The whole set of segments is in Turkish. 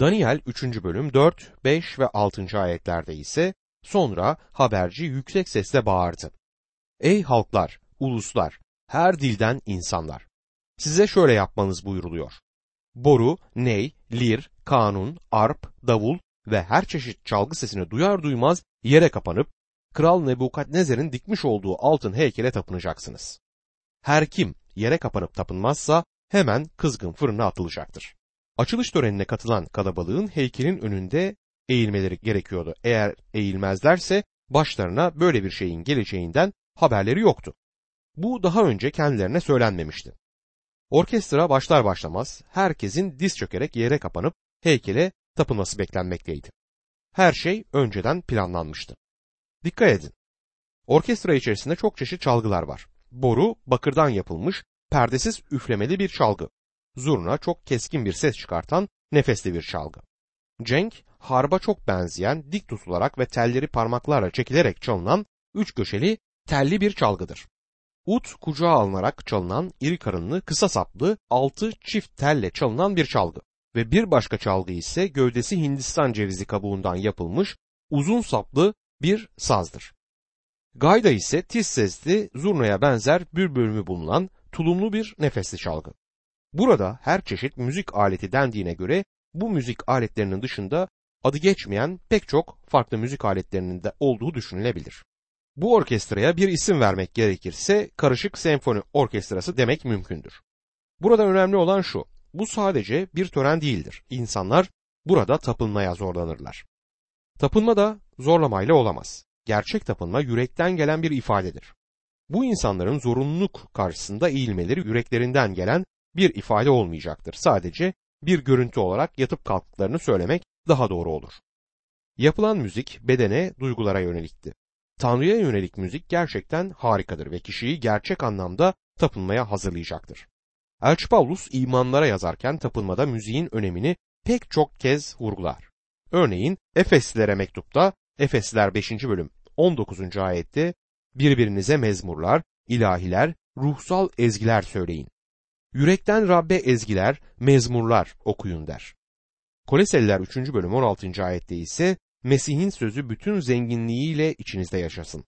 Daniel 3. bölüm 4, 5 ve 6. ayetlerde ise sonra haberci yüksek sesle bağırdı. Ey halklar, uluslar, her dilden insanlar. Size şöyle yapmanız buyuruluyor. Boru, ney, lir, kanun, arp, davul ve her çeşit çalgı sesini duyar duymaz yere kapanıp Kral Nebukadnezer'in dikmiş olduğu altın heykele tapınacaksınız. Her kim yere kapanıp tapınmazsa hemen kızgın fırına atılacaktır. Açılış törenine katılan kalabalığın heykelin önünde eğilmeleri gerekiyordu. Eğer eğilmezlerse başlarına böyle bir şeyin geleceğinden haberleri yoktu. Bu daha önce kendilerine söylenmemişti. Orkestra başlar başlamaz herkesin diz çökerek yere kapanıp heykele tapınması beklenmekteydi. Her şey önceden planlanmıştı. Dikkat edin. Orkestra içerisinde çok çeşit çalgılar var. Boru bakırdan yapılmış, perdesiz üflemeli bir çalgı. Zurna çok keskin bir ses çıkartan nefesli bir çalgı. Cenk, harba çok benzeyen, dik tutularak ve telleri parmaklarla çekilerek çalınan üç köşeli, telli bir çalgıdır. Ut kucağa alınarak çalınan iri karınlı, kısa saplı, altı çift telle çalınan bir çalgı. Ve bir başka çalgı ise gövdesi Hindistan cevizi kabuğundan yapılmış, uzun saplı bir sazdır. Gayda ise tiz sesli, zurnaya benzer bir bulunan tulumlu bir nefesli çalgı. Burada her çeşit müzik aleti dendiğine göre bu müzik aletlerinin dışında adı geçmeyen pek çok farklı müzik aletlerinin de olduğu düşünülebilir. Bu orkestraya bir isim vermek gerekirse karışık senfoni orkestrası demek mümkündür. Burada önemli olan şu, bu sadece bir tören değildir. İnsanlar burada tapınmaya zorlanırlar. Tapınma da zorlamayla olamaz. Gerçek tapınma yürekten gelen bir ifadedir. Bu insanların zorunluluk karşısında eğilmeleri yüreklerinden gelen bir ifade olmayacaktır. Sadece bir görüntü olarak yatıp kalktıklarını söylemek daha doğru olur. Yapılan müzik bedene, duygulara yönelikti. Tanrı'ya yönelik müzik gerçekten harikadır ve kişiyi gerçek anlamda tapınmaya hazırlayacaktır. Elçi Paulus imanlara yazarken tapınmada müziğin önemini pek çok kez vurgular. Örneğin Efeslilere mektupta Efesliler 5. bölüm 19. ayette birbirinize mezmurlar, ilahiler, ruhsal ezgiler söyleyin. Yürekten Rabbe ezgiler, mezmurlar okuyun der. Koleseliler 3. bölüm 16. ayette ise Mesih'in sözü bütün zenginliğiyle içinizde yaşasın.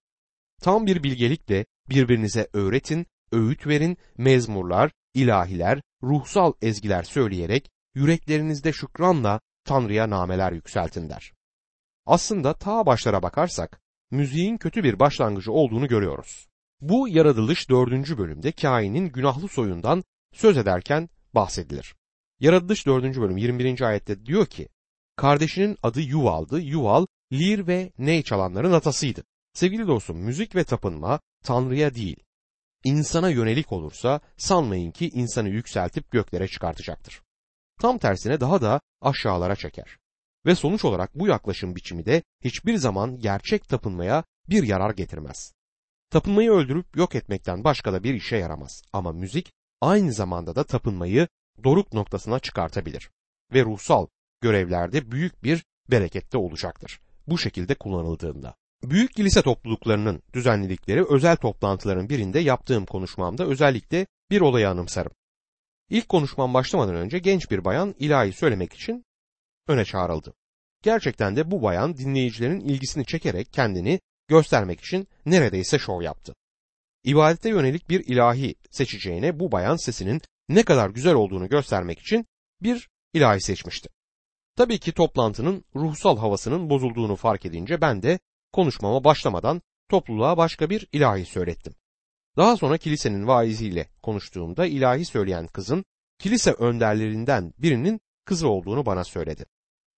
Tam bir bilgelikle birbirinize öğretin, öğüt verin, mezmurlar, ilahiler, ruhsal ezgiler söyleyerek yüreklerinizde şükranla Tanrı'ya nameler yükseltin der. Aslında ta başlara bakarsak müziğin kötü bir başlangıcı olduğunu görüyoruz. Bu yaratılış dördüncü bölümde kainin günahlı soyundan söz ederken bahsedilir. Yaratılış 4. bölüm 21. ayette diyor ki, kardeşinin adı Yuval'dı. Yuval, lir ve ney çalanların atasıydı. Sevgili dostum, müzik ve tapınma Tanrı'ya değil, insana yönelik olursa sanmayın ki insanı yükseltip göklere çıkartacaktır. Tam tersine daha da aşağılara çeker. Ve sonuç olarak bu yaklaşım biçimi de hiçbir zaman gerçek tapınmaya bir yarar getirmez. Tapınmayı öldürüp yok etmekten başka da bir işe yaramaz. Ama müzik aynı zamanda da tapınmayı doruk noktasına çıkartabilir ve ruhsal görevlerde büyük bir berekette olacaktır. Bu şekilde kullanıldığında. Büyük kilise topluluklarının düzenledikleri özel toplantıların birinde yaptığım konuşmamda özellikle bir olayı anımsarım. İlk konuşmam başlamadan önce genç bir bayan ilahi söylemek için öne çağrıldı. Gerçekten de bu bayan dinleyicilerin ilgisini çekerek kendini göstermek için neredeyse şov yaptı. İbadete yönelik bir ilahi seçeceğine bu bayan sesinin ne kadar güzel olduğunu göstermek için bir ilahi seçmişti. Tabii ki toplantının ruhsal havasının bozulduğunu fark edince ben de konuşmama başlamadan topluluğa başka bir ilahi söylettim. Daha sonra kilisenin vaiziyle konuştuğumda ilahi söyleyen kızın kilise önderlerinden birinin kızı olduğunu bana söyledi.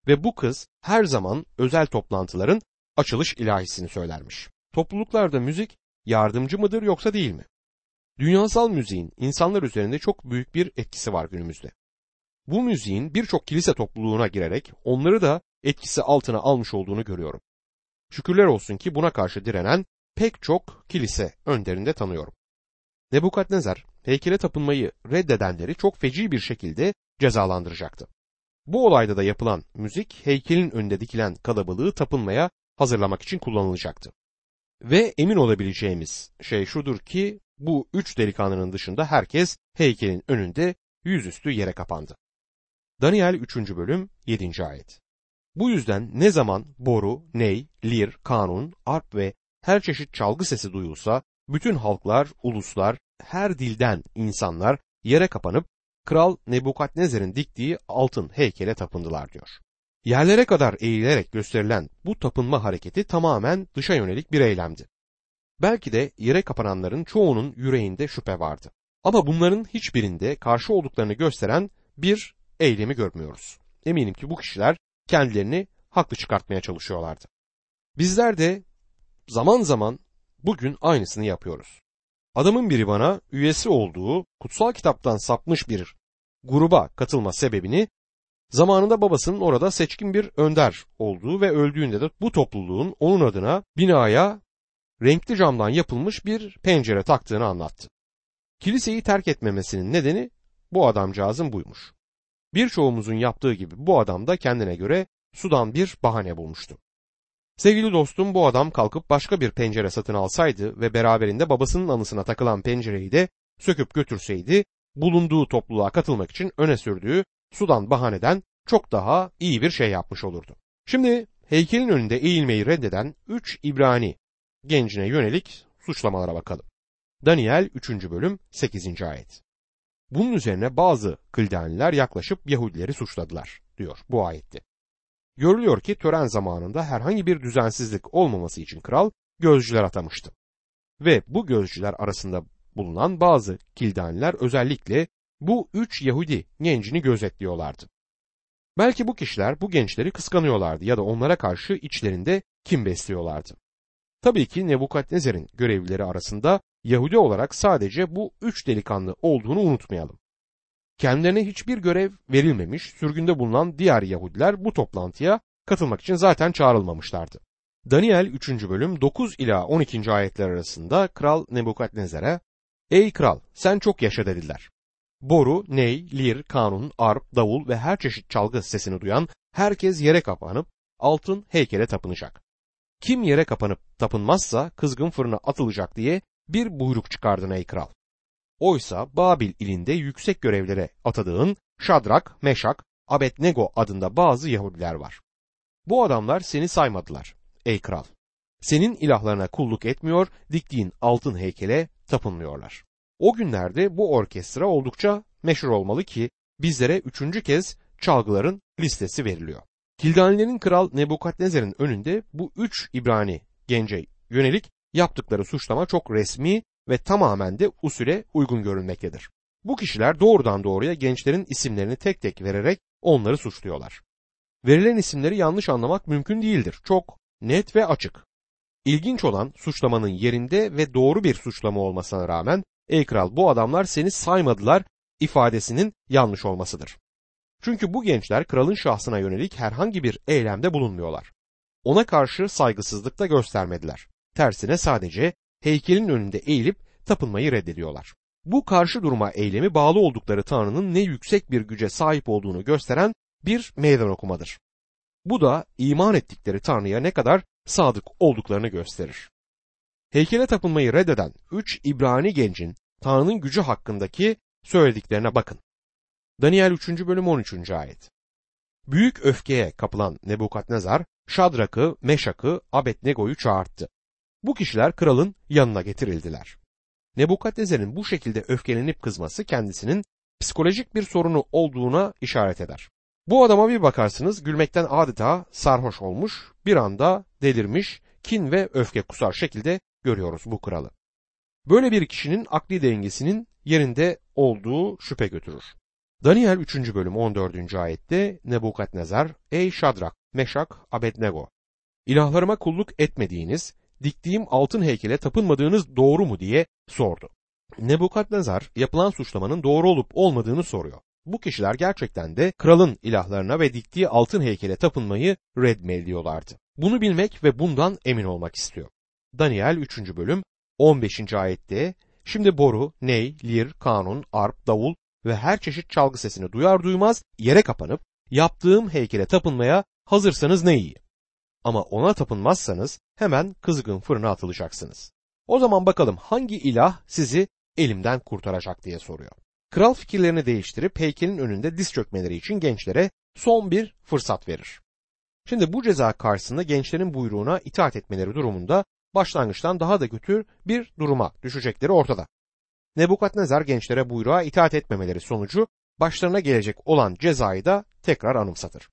Ve bu kız her zaman özel toplantıların açılış ilahisini söylermiş. Topluluklarda müzik yardımcı mıdır yoksa değil mi? Dünyasal müziğin insanlar üzerinde çok büyük bir etkisi var günümüzde. Bu müziğin birçok kilise topluluğuna girerek onları da etkisi altına almış olduğunu görüyorum. Şükürler olsun ki buna karşı direnen pek çok kilise önderinde tanıyorum. Nebukadnezar heykele tapınmayı reddedenleri çok feci bir şekilde cezalandıracaktı. Bu olayda da yapılan müzik heykelin önünde dikilen kalabalığı tapınmaya hazırlamak için kullanılacaktı. Ve emin olabileceğimiz şey şudur ki bu üç delikanlının dışında herkes heykelin önünde yüzüstü yere kapandı. Daniel 3. bölüm 7. ayet. Bu yüzden ne zaman boru, ney, lir, kanun, arp ve her çeşit çalgı sesi duyulsa bütün halklar, uluslar, her dilden insanlar yere kapanıp Kral Nebukadnezar'ın diktiği altın heykele tapındılar diyor. Yerlere kadar eğilerek gösterilen bu tapınma hareketi tamamen dışa yönelik bir eylemdi. Belki de yere kapananların çoğunun yüreğinde şüphe vardı. Ama bunların hiçbirinde karşı olduklarını gösteren bir eylemi görmüyoruz. Eminim ki bu kişiler kendilerini haklı çıkartmaya çalışıyorlardı. Bizler de zaman zaman bugün aynısını yapıyoruz. Adamın biri bana üyesi olduğu kutsal kitaptan sapmış bir gruba katılma sebebini zamanında babasının orada seçkin bir önder olduğu ve öldüğünde de bu topluluğun onun adına binaya renkli camdan yapılmış bir pencere taktığını anlattı. Kiliseyi terk etmemesinin nedeni bu adamcağızın buymuş. Birçoğumuzun yaptığı gibi bu adam da kendine göre sudan bir bahane bulmuştu. Sevgili dostum bu adam kalkıp başka bir pencere satın alsaydı ve beraberinde babasının anısına takılan pencereyi de söküp götürseydi bulunduğu topluluğa katılmak için öne sürdüğü sudan bahaneden çok daha iyi bir şey yapmış olurdu. Şimdi heykelin önünde eğilmeyi reddeden 3 İbrani gencine yönelik suçlamalara bakalım. Daniel 3. bölüm 8. ayet. Bunun üzerine bazı Kıldaniler yaklaşıp Yahudileri suçladılar diyor bu ayette. Görülüyor ki tören zamanında herhangi bir düzensizlik olmaması için kral gözcüler atamıştı. Ve bu gözcüler arasında bulunan bazı Kildaniler özellikle bu üç Yahudi gencini gözetliyorlardı. Belki bu kişiler bu gençleri kıskanıyorlardı ya da onlara karşı içlerinde kim besliyorlardı. Tabii ki Nebukadnezar'ın görevlileri arasında Yahudi olarak sadece bu üç delikanlı olduğunu unutmayalım. Kendilerine hiçbir görev verilmemiş, sürgünde bulunan diğer Yahudiler bu toplantıya katılmak için zaten çağrılmamışlardı. Daniel 3. bölüm 9 ila 12. ayetler arasında Kral Nebukadnezar'a Ey kral sen çok yaşa dediler. Boru, ney, lir, kanun, arp, davul ve her çeşit çalgı sesini duyan herkes yere kapanıp altın heykele tapınacak. Kim yere kapanıp tapınmazsa kızgın fırına atılacak diye bir buyruk çıkardın ey kral. Oysa Babil ilinde yüksek görevlere atadığın Şadrak, Meşak, Abednego adında bazı Yahudiler var. Bu adamlar seni saymadılar ey kral. Senin ilahlarına kulluk etmiyor, diktiğin altın heykele tapınmıyorlar. O günlerde bu orkestra oldukça meşhur olmalı ki bizlere üçüncü kez çalgıların listesi veriliyor. Kildanilerin kral Nebukadnezar'ın önünde bu üç İbrani gence yönelik yaptıkları suçlama çok resmi ve tamamen de usule uygun görünmektedir. Bu kişiler doğrudan doğruya gençlerin isimlerini tek tek vererek onları suçluyorlar. Verilen isimleri yanlış anlamak mümkün değildir. Çok net ve açık. İlginç olan suçlamanın yerinde ve doğru bir suçlama olmasına rağmen ey kral bu adamlar seni saymadılar ifadesinin yanlış olmasıdır. Çünkü bu gençler kralın şahsına yönelik herhangi bir eylemde bulunmuyorlar. Ona karşı saygısızlık da göstermediler. Tersine sadece heykelin önünde eğilip tapınmayı reddediyorlar. Bu karşı durma eylemi bağlı oldukları Tanrı'nın ne yüksek bir güce sahip olduğunu gösteren bir meydan okumadır. Bu da iman ettikleri Tanrı'ya ne kadar sadık olduklarını gösterir. Heykele tapınmayı reddeden üç İbrani gencin Tanrı'nın gücü hakkındaki söylediklerine bakın. Daniel 3. bölüm 13. ayet. Büyük öfkeye kapılan Nebukadnezar, Şadrak'ı, Meşak'ı, Abednego'yu çağırttı. Bu kişiler kralın yanına getirildiler. Nebukadnezar'ın bu şekilde öfkelenip kızması kendisinin psikolojik bir sorunu olduğuna işaret eder. Bu adama bir bakarsınız gülmekten adeta sarhoş olmuş, bir anda delirmiş, kin ve öfke kusar şekilde görüyoruz bu kralı. Böyle bir kişinin akli dengesinin yerinde olduğu şüphe götürür. Daniel 3. bölüm 14. ayette Nebukadnezar, Ey Şadrak, Meşak, Abednego, ilahlarıma kulluk etmediğiniz, diktiğim altın heykele tapınmadığınız doğru mu diye sordu. Nebukadnezar yapılan suçlamanın doğru olup olmadığını soruyor. Bu kişiler gerçekten de kralın ilahlarına ve diktiği altın heykele tapınmayı reddediyorlardı. Bunu bilmek ve bundan emin olmak istiyor. Daniel 3. bölüm 15. ayette Şimdi boru, ney, lir, kanun, arp, davul ve her çeşit çalgı sesini duyar duymaz yere kapanıp yaptığım heykele tapınmaya hazırsanız ne iyi. Ama ona tapınmazsanız hemen kızgın fırına atılacaksınız. O zaman bakalım hangi ilah sizi elimden kurtaracak diye soruyor. Kral fikirlerini değiştirip heykelin önünde diz çökmeleri için gençlere son bir fırsat verir. Şimdi bu ceza karşısında gençlerin buyruğuna itaat etmeleri durumunda başlangıçtan daha da kötü bir duruma düşecekleri ortada. Nebukadnezar gençlere buyruğa itaat etmemeleri sonucu başlarına gelecek olan cezayı da tekrar anımsatır.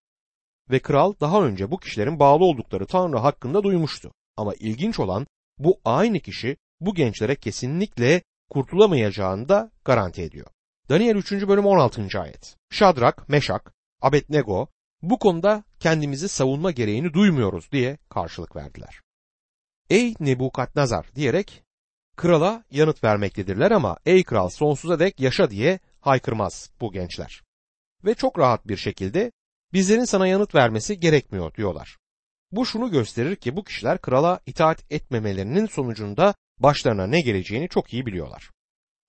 Ve kral daha önce bu kişilerin bağlı oldukları Tanrı hakkında duymuştu. Ama ilginç olan bu aynı kişi bu gençlere kesinlikle kurtulamayacağını da garanti ediyor. Daniel 3. bölüm 16. ayet. Şadrak, Meşak, Abednego bu konuda kendimizi savunma gereğini duymuyoruz diye karşılık verdiler. Ey Nebukadnezar diyerek krala yanıt vermektedirler ama ey kral sonsuza dek yaşa diye haykırmaz bu gençler. Ve çok rahat bir şekilde bizlerin sana yanıt vermesi gerekmiyor diyorlar. Bu şunu gösterir ki bu kişiler krala itaat etmemelerinin sonucunda başlarına ne geleceğini çok iyi biliyorlar.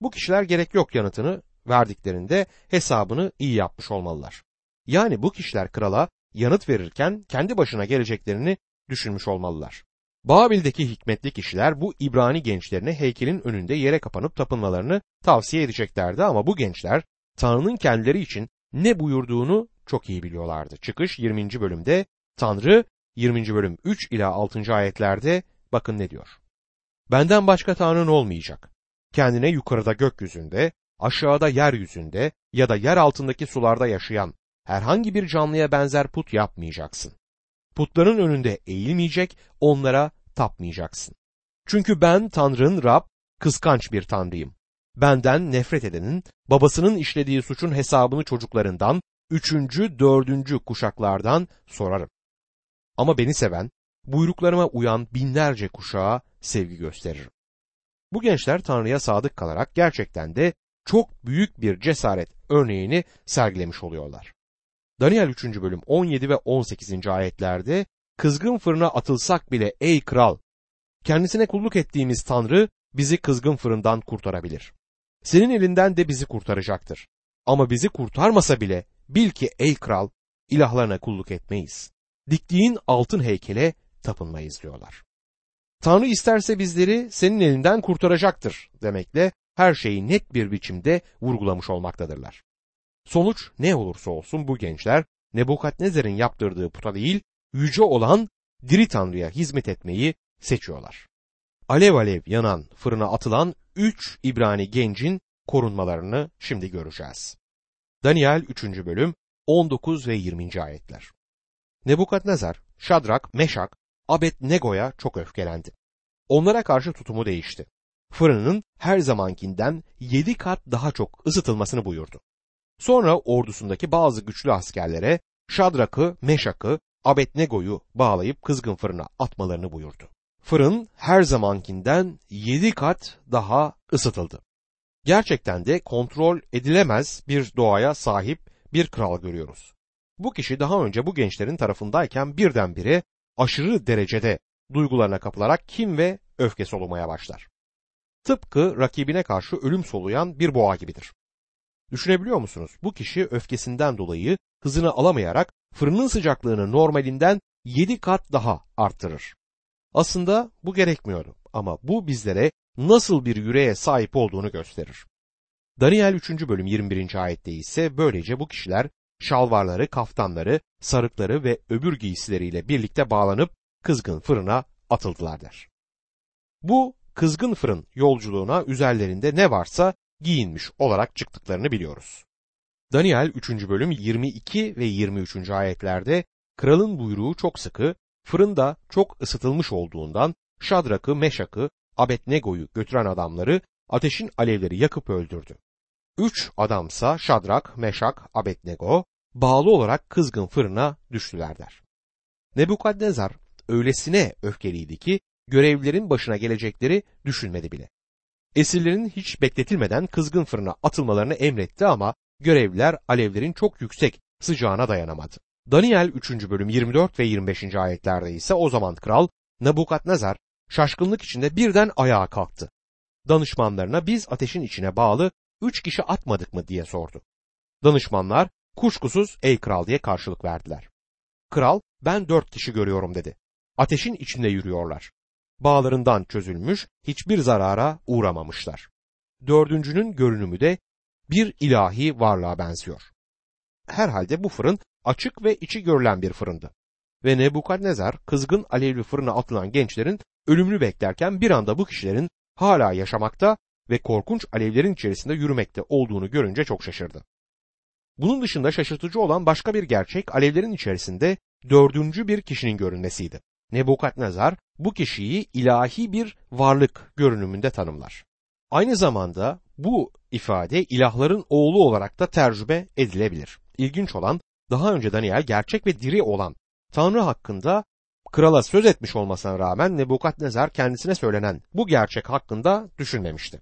Bu kişiler gerek yok yanıtını verdiklerinde hesabını iyi yapmış olmalılar. Yani bu kişiler krala yanıt verirken kendi başına geleceklerini düşünmüş olmalılar. Babil'deki hikmetli kişiler bu İbrani gençlerine heykelin önünde yere kapanıp tapınmalarını tavsiye edeceklerdi ama bu gençler Tanrı'nın kendileri için ne buyurduğunu çok iyi biliyorlardı. Çıkış 20. bölümde Tanrı 20. bölüm 3 ila 6. ayetlerde bakın ne diyor. Benden başka Tanrın olmayacak. Kendine yukarıda gökyüzünde, aşağıda yeryüzünde ya da yer altındaki sularda yaşayan herhangi bir canlıya benzer put yapmayacaksın. Putların önünde eğilmeyecek, onlara tapmayacaksın. Çünkü ben Tanrı'nın Rab, kıskanç bir Tanrıyım. Benden nefret edenin, babasının işlediği suçun hesabını çocuklarından, üçüncü, dördüncü kuşaklardan sorarım. Ama beni seven, buyruklarıma uyan binlerce kuşağa sevgi gösteririm. Bu gençler Tanrı'ya sadık kalarak gerçekten de çok büyük bir cesaret örneğini sergilemiş oluyorlar. Daniel 3. bölüm 17 ve 18. ayetlerde kızgın fırına atılsak bile ey kral kendisine kulluk ettiğimiz Tanrı bizi kızgın fırından kurtarabilir. Senin elinden de bizi kurtaracaktır. Ama bizi kurtarmasa bile bil ki ey kral ilahlarına kulluk etmeyiz. Diktiğin altın heykele tapınmayız diyorlar. Tanrı isterse bizleri senin elinden kurtaracaktır demekle her şeyi net bir biçimde vurgulamış olmaktadırlar. Sonuç ne olursa olsun bu gençler Nebukadnezar'ın yaptırdığı puta değil, yüce olan diri Tanrı'ya hizmet etmeyi seçiyorlar. Alev alev yanan fırına atılan üç İbrani gencin korunmalarını şimdi göreceğiz. Daniel 3. bölüm 19 ve 20. ayetler. Nebukadnezar, Şadrak, Meşak, Abednego'ya çok öfkelendi. Onlara karşı tutumu değişti. Fırının her zamankinden yedi kat daha çok ısıtılmasını buyurdu. Sonra ordusundaki bazı güçlü askerlere Şadrak'ı, Meşak'ı, Abednego'yu bağlayıp kızgın fırına atmalarını buyurdu. Fırın her zamankinden yedi kat daha ısıtıldı. Gerçekten de kontrol edilemez bir doğaya sahip bir kral görüyoruz. Bu kişi daha önce bu gençlerin tarafındayken birdenbire aşırı derecede duygularına kapılarak kim ve öfke solumaya başlar. Tıpkı rakibine karşı ölüm soluyan bir boğa gibidir. Düşünebiliyor musunuz? Bu kişi öfkesinden dolayı hızını alamayarak fırının sıcaklığını normalinden 7 kat daha arttırır. Aslında bu gerekmiyordu ama bu bizlere nasıl bir yüreğe sahip olduğunu gösterir. Daniel 3. bölüm 21. ayette ise böylece bu kişiler şalvarları, kaftanları, sarıkları ve öbür giysileriyle birlikte bağlanıp kızgın fırına atıldılar der. Bu kızgın fırın yolculuğuna üzerlerinde ne varsa giyinmiş olarak çıktıklarını biliyoruz. Daniel 3. bölüm 22 ve 23. ayetlerde kralın buyruğu çok sıkı, fırında çok ısıtılmış olduğundan Şadrak'ı, Meşak'ı, Abednego'yu götüren adamları ateşin alevleri yakıp öldürdü. Üç adamsa Şadrak, Meşak, Abednego bağlı olarak kızgın fırına düştüler der. Nebukadnezar öylesine öfkeliydi ki görevlilerin başına gelecekleri düşünmedi bile. Esirlerin hiç bekletilmeden kızgın fırına atılmalarını emretti ama görevliler alevlerin çok yüksek sıcağına dayanamadı. Daniel 3. bölüm 24 ve 25. ayetlerde ise o zaman kral Nebukadnezar şaşkınlık içinde birden ayağa kalktı. Danışmanlarına biz ateşin içine bağlı üç kişi atmadık mı diye sordu. Danışmanlar kuşkusuz ey kral diye karşılık verdiler. Kral ben dört kişi görüyorum dedi. Ateşin içinde yürüyorlar bağlarından çözülmüş, hiçbir zarara uğramamışlar. Dördüncünün görünümü de bir ilahi varlığa benziyor. Herhalde bu fırın açık ve içi görülen bir fırındı. Ve Nebukadnezar kızgın alevli fırına atılan gençlerin ölümünü beklerken bir anda bu kişilerin hala yaşamakta ve korkunç alevlerin içerisinde yürümekte olduğunu görünce çok şaşırdı. Bunun dışında şaşırtıcı olan başka bir gerçek alevlerin içerisinde dördüncü bir kişinin görünmesiydi. Nebukadnezar bu kişiyi ilahi bir varlık görünümünde tanımlar. Aynı zamanda bu ifade ilahların oğlu olarak da tercüme edilebilir. İlginç olan daha önce Daniel gerçek ve diri olan Tanrı hakkında krala söz etmiş olmasına rağmen Nebukadnezar kendisine söylenen bu gerçek hakkında düşünmemişti.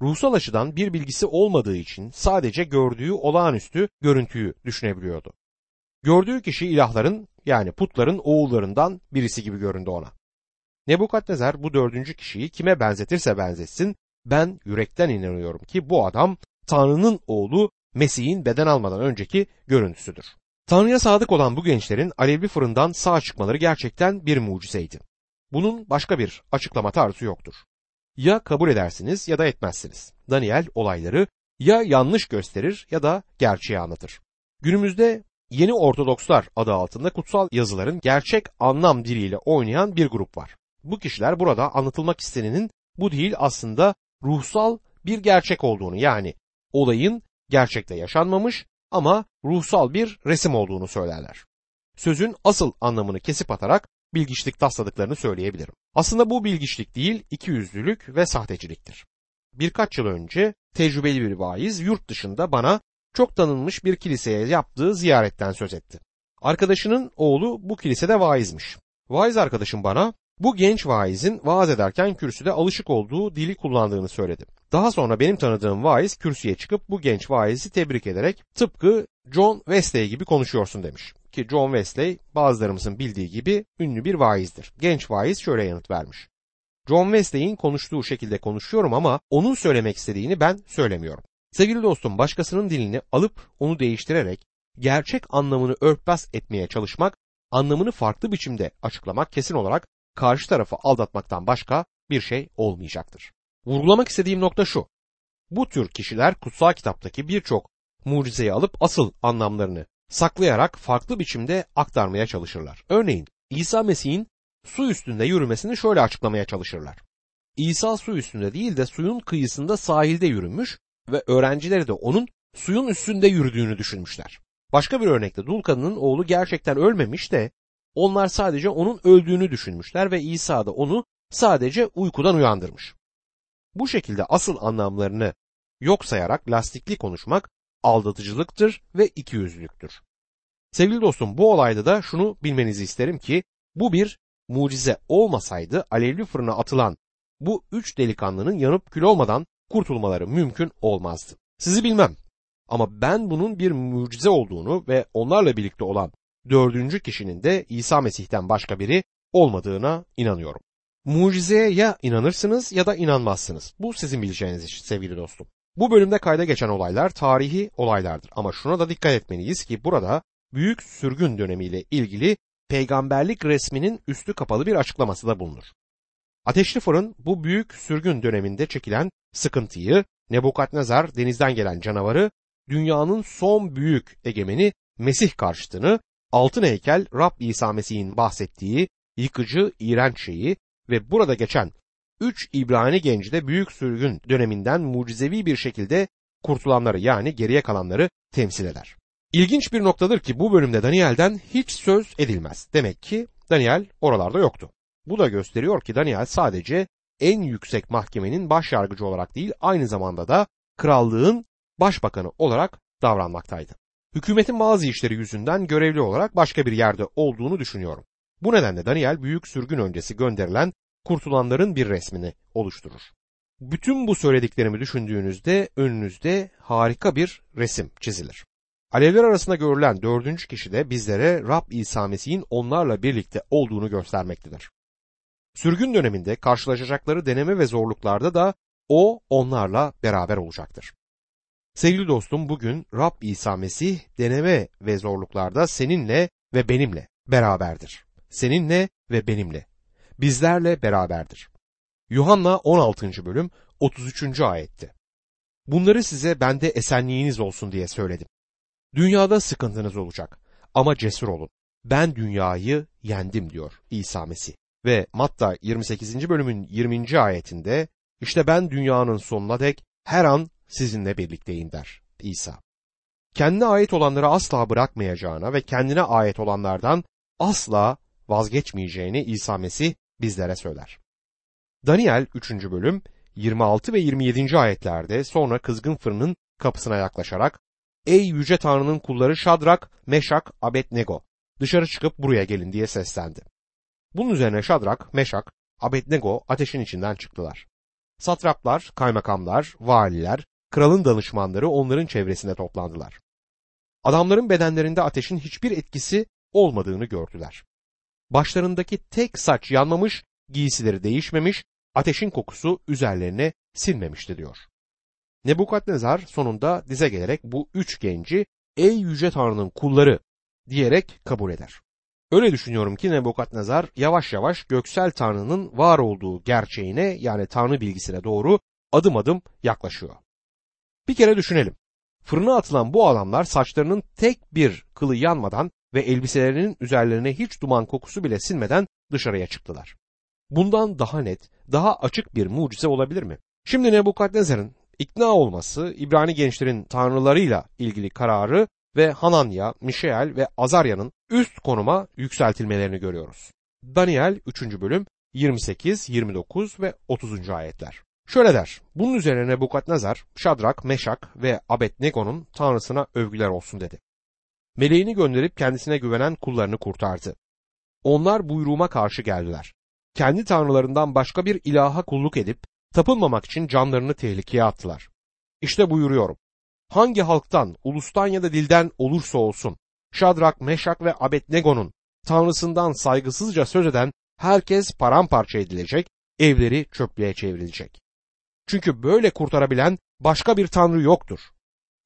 Ruhsal açıdan bir bilgisi olmadığı için sadece gördüğü olağanüstü görüntüyü düşünebiliyordu. Gördüğü kişi ilahların yani putların oğullarından birisi gibi göründü ona. Nebukadnezar bu dördüncü kişiyi kime benzetirse benzetsin ben yürekten inanıyorum ki bu adam Tanrı'nın oğlu Mesih'in beden almadan önceki görüntüsüdür. Tanrı'ya sadık olan bu gençlerin alevli fırından sağ çıkmaları gerçekten bir mucizeydi. Bunun başka bir açıklama tarzı yoktur. Ya kabul edersiniz ya da etmezsiniz. Daniel olayları ya yanlış gösterir ya da gerçeği anlatır. Günümüzde Yeni Ortodokslar adı altında kutsal yazıların gerçek anlam diliyle oynayan bir grup var. Bu kişiler burada anlatılmak istenenin bu değil aslında ruhsal bir gerçek olduğunu yani olayın gerçekte yaşanmamış ama ruhsal bir resim olduğunu söylerler. Sözün asıl anlamını kesip atarak bilgiçlik tasladıklarını söyleyebilirim. Aslında bu bilgiçlik değil, ikiyüzlülük ve sahteciliktir. Birkaç yıl önce tecrübeli bir vaiz yurt dışında bana çok tanınmış bir kiliseye yaptığı ziyaretten söz etti. Arkadaşının oğlu bu kilisede vaizmiş. Vaiz arkadaşım bana bu genç vaizin vaaz ederken kürsüde alışık olduğu dili kullandığını söyledi. Daha sonra benim tanıdığım vaiz kürsüye çıkıp bu genç vaizi tebrik ederek tıpkı John Wesley gibi konuşuyorsun demiş. Ki John Wesley bazılarımızın bildiği gibi ünlü bir vaizdir. Genç vaiz şöyle yanıt vermiş. John Wesley'in konuştuğu şekilde konuşuyorum ama onun söylemek istediğini ben söylemiyorum. Sevgili dostum başkasının dilini alıp onu değiştirerek gerçek anlamını örtbas etmeye çalışmak, anlamını farklı biçimde açıklamak kesin olarak karşı tarafı aldatmaktan başka bir şey olmayacaktır. Vurgulamak istediğim nokta şu. Bu tür kişiler kutsal kitaptaki birçok mucizeyi alıp asıl anlamlarını saklayarak farklı biçimde aktarmaya çalışırlar. Örneğin İsa Mesih'in su üstünde yürümesini şöyle açıklamaya çalışırlar. İsa su üstünde değil de suyun kıyısında sahilde yürümüş ve öğrencileri de onun suyun üstünde yürüdüğünü düşünmüşler. Başka bir örnekte dul kadının oğlu gerçekten ölmemiş de onlar sadece onun öldüğünü düşünmüşler ve İsa da onu sadece uykudan uyandırmış. Bu şekilde asıl anlamlarını yok sayarak lastikli konuşmak aldatıcılıktır ve ikiyüzlülüktür. Sevgili dostum bu olayda da şunu bilmenizi isterim ki bu bir mucize olmasaydı alevli fırına atılan bu üç delikanlının yanıp kül olmadan kurtulmaları mümkün olmazdı. Sizi bilmem ama ben bunun bir mucize olduğunu ve onlarla birlikte olan dördüncü kişinin de İsa Mesih'ten başka biri olmadığına inanıyorum. Mucizeye ya inanırsınız ya da inanmazsınız. Bu sizin bileceğiniz iş sevgili dostum. Bu bölümde kayda geçen olaylar tarihi olaylardır ama şuna da dikkat etmeliyiz ki burada büyük sürgün dönemiyle ilgili peygamberlik resminin üstü kapalı bir açıklaması da bulunur. Ateşli fırın bu büyük sürgün döneminde çekilen sıkıntıyı, Nebukadnezar denizden gelen canavarı, dünyanın son büyük egemeni Mesih karşıtını, altın heykel Rab İsa Mesih'in bahsettiği yıkıcı, iğrenç şeyi ve burada geçen üç İbrani genci de büyük sürgün döneminden mucizevi bir şekilde kurtulanları yani geriye kalanları temsil eder. İlginç bir noktadır ki bu bölümde Daniel'den hiç söz edilmez. Demek ki Daniel oralarda yoktu. Bu da gösteriyor ki Daniel sadece en yüksek mahkemenin baş yargıcı olarak değil aynı zamanda da krallığın başbakanı olarak davranmaktaydı. Hükümetin bazı işleri yüzünden görevli olarak başka bir yerde olduğunu düşünüyorum. Bu nedenle Daniel büyük sürgün öncesi gönderilen kurtulanların bir resmini oluşturur. Bütün bu söylediklerimi düşündüğünüzde önünüzde harika bir resim çizilir. Alevler arasında görülen dördüncü kişi de bizlere Rab İsa Mesih'in onlarla birlikte olduğunu göstermektedir. Sürgün döneminde karşılaşacakları deneme ve zorluklarda da o onlarla beraber olacaktır. Sevgili dostum bugün Rab İsa Mesih deneme ve zorluklarda seninle ve benimle beraberdir. Seninle ve benimle. Bizlerle beraberdir. Yuhanna 16. bölüm 33. ayette. Bunları size bende esenliğiniz olsun diye söyledim. Dünyada sıkıntınız olacak ama cesur olun. Ben dünyayı yendim diyor İsa Mesih. Ve Matta 28. bölümün 20. ayetinde işte ben dünyanın sonuna dek her an sizinle birlikteyim der İsa. Kendine ait olanları asla bırakmayacağına ve kendine ait olanlardan asla vazgeçmeyeceğini İsa Mesih bizlere söyler. Daniel 3. bölüm 26 ve 27. ayetlerde sonra kızgın fırının kapısına yaklaşarak Ey yüce Tanrı'nın kulları Şadrak, Meşak, Abednego dışarı çıkıp buraya gelin diye seslendi. Bunun üzerine Şadrak, Meşak, Abednego ateşin içinden çıktılar. Satraplar, kaymakamlar, valiler, kralın danışmanları onların çevresinde toplandılar. Adamların bedenlerinde ateşin hiçbir etkisi olmadığını gördüler. Başlarındaki tek saç yanmamış, giysileri değişmemiş, ateşin kokusu üzerlerine sinmemişti diyor. Nebukadnezar sonunda dize gelerek bu üç genci ey yüce tanrının kulları diyerek kabul eder. Öyle düşünüyorum ki Nebukadnezar yavaş yavaş göksel tanrının var olduğu gerçeğine yani tanrı bilgisine doğru adım adım yaklaşıyor. Bir kere düşünelim. Fırına atılan bu adamlar saçlarının tek bir kılı yanmadan ve elbiselerinin üzerlerine hiç duman kokusu bile sinmeden dışarıya çıktılar. Bundan daha net, daha açık bir mucize olabilir mi? Şimdi Nebukadnezar'ın ikna olması İbrani gençlerin tanrılarıyla ilgili kararı ve Hananya, Mişeal ve Azarya'nın üst konuma yükseltilmelerini görüyoruz. Daniel 3. bölüm 28, 29 ve 30. ayetler. Şöyle der, bunun üzerine Nebukadnezar, Şadrak, Meşak ve Abednego'nun tanrısına övgüler olsun dedi. Meleğini gönderip kendisine güvenen kullarını kurtardı. Onlar buyruğuma karşı geldiler. Kendi tanrılarından başka bir ilaha kulluk edip tapınmamak için canlarını tehlikeye attılar. İşte buyuruyorum. Hangi halktan, ulustan ya da dilden olursa olsun, Şadrak, Meşak ve Abednego'nun tanrısından saygısızca söz eden herkes paramparça edilecek, evleri çöplüğe çevrilecek. Çünkü böyle kurtarabilen başka bir tanrı yoktur.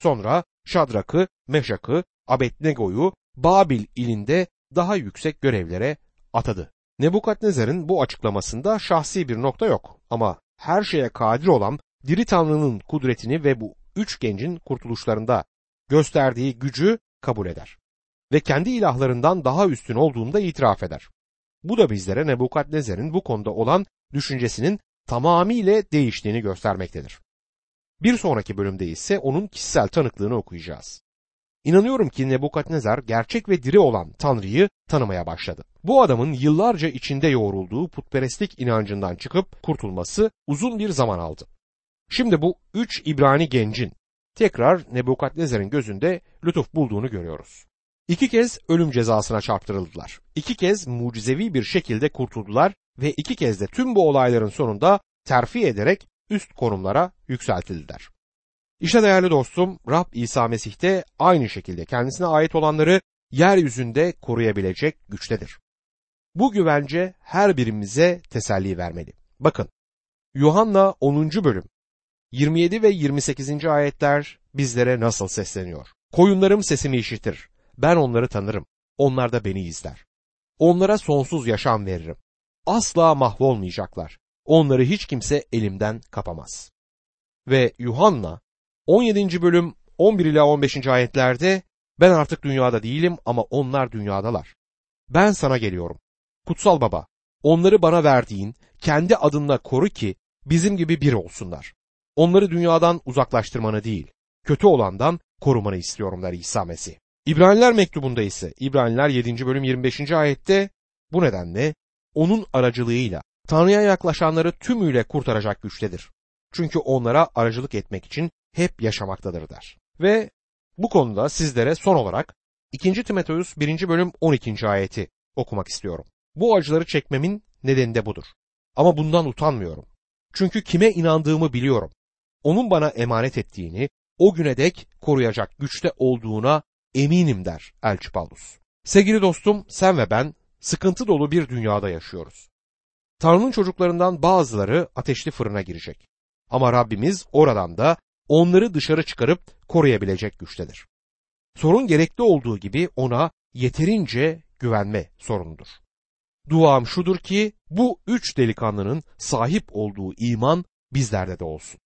Sonra Şadrak'ı, Meşak'ı, Abednego'yu Babil ilinde daha yüksek görevlere atadı. Nebukadnezar'ın bu açıklamasında şahsi bir nokta yok ama her şeye kadir olan diri tanrının kudretini ve bu üç gencin kurtuluşlarında gösterdiği gücü kabul eder. Ve kendi ilahlarından daha üstün olduğunu da itiraf eder. Bu da bizlere Nebukadnezar'ın bu konuda olan düşüncesinin tamamıyla değiştiğini göstermektedir. Bir sonraki bölümde ise onun kişisel tanıklığını okuyacağız. İnanıyorum ki Nebukadnezar gerçek ve diri olan Tanrı'yı tanımaya başladı. Bu adamın yıllarca içinde yoğrulduğu putperestlik inancından çıkıp kurtulması uzun bir zaman aldı. Şimdi bu üç İbrani gencin tekrar Nebukadnezar'ın gözünde lütuf bulduğunu görüyoruz. İki kez ölüm cezasına çarptırıldılar. İki kez mucizevi bir şekilde kurtuldular ve iki kez de tüm bu olayların sonunda terfi ederek üst konumlara yükseltildiler. İşte değerli dostum Rab İsa Mesih de aynı şekilde kendisine ait olanları yeryüzünde koruyabilecek güçtedir. Bu güvence her birimize teselli vermeli. Bakın Yuhanna 10. bölüm 27 ve 28. ayetler bizlere nasıl sesleniyor? Koyunlarım sesimi işitir. Ben onları tanırım. Onlar da beni izler. Onlara sonsuz yaşam veririm. Asla mahvolmayacaklar. Onları hiç kimse elimden kapamaz. Ve Yuhanna 17. bölüm 11 ila 15. ayetlerde ben artık dünyada değilim ama onlar dünyadalar. Ben sana geliyorum. Kutsal Baba, onları bana verdiğin kendi adınla koru ki bizim gibi bir olsunlar. Onları dünyadan uzaklaştırmanı değil, kötü olandan korumanı istiyorum der İsa Mesih. İbraniler mektubunda ise İbraniler 7. bölüm 25. ayette bu nedenle onun aracılığıyla Tanrı'ya yaklaşanları tümüyle kurtaracak güçtedir. Çünkü onlara aracılık etmek için hep yaşamaktadır der. Ve bu konuda sizlere son olarak 2. Timoteus 1. bölüm 12. ayeti okumak istiyorum. Bu acıları çekmemin nedeni de budur. Ama bundan utanmıyorum. Çünkü kime inandığımı biliyorum. Onun bana emanet ettiğini o güne dek koruyacak güçte olduğuna eminim der Elçi Paulus. Sevgili dostum sen ve ben sıkıntı dolu bir dünyada yaşıyoruz. Tanrı'nın çocuklarından bazıları ateşli fırına girecek. Ama Rabbimiz oradan da onları dışarı çıkarıp koruyabilecek güçtedir. Sorun gerekli olduğu gibi ona yeterince güvenme sorunudur. Duam şudur ki bu üç delikanlının sahip olduğu iman bizlerde de olsun.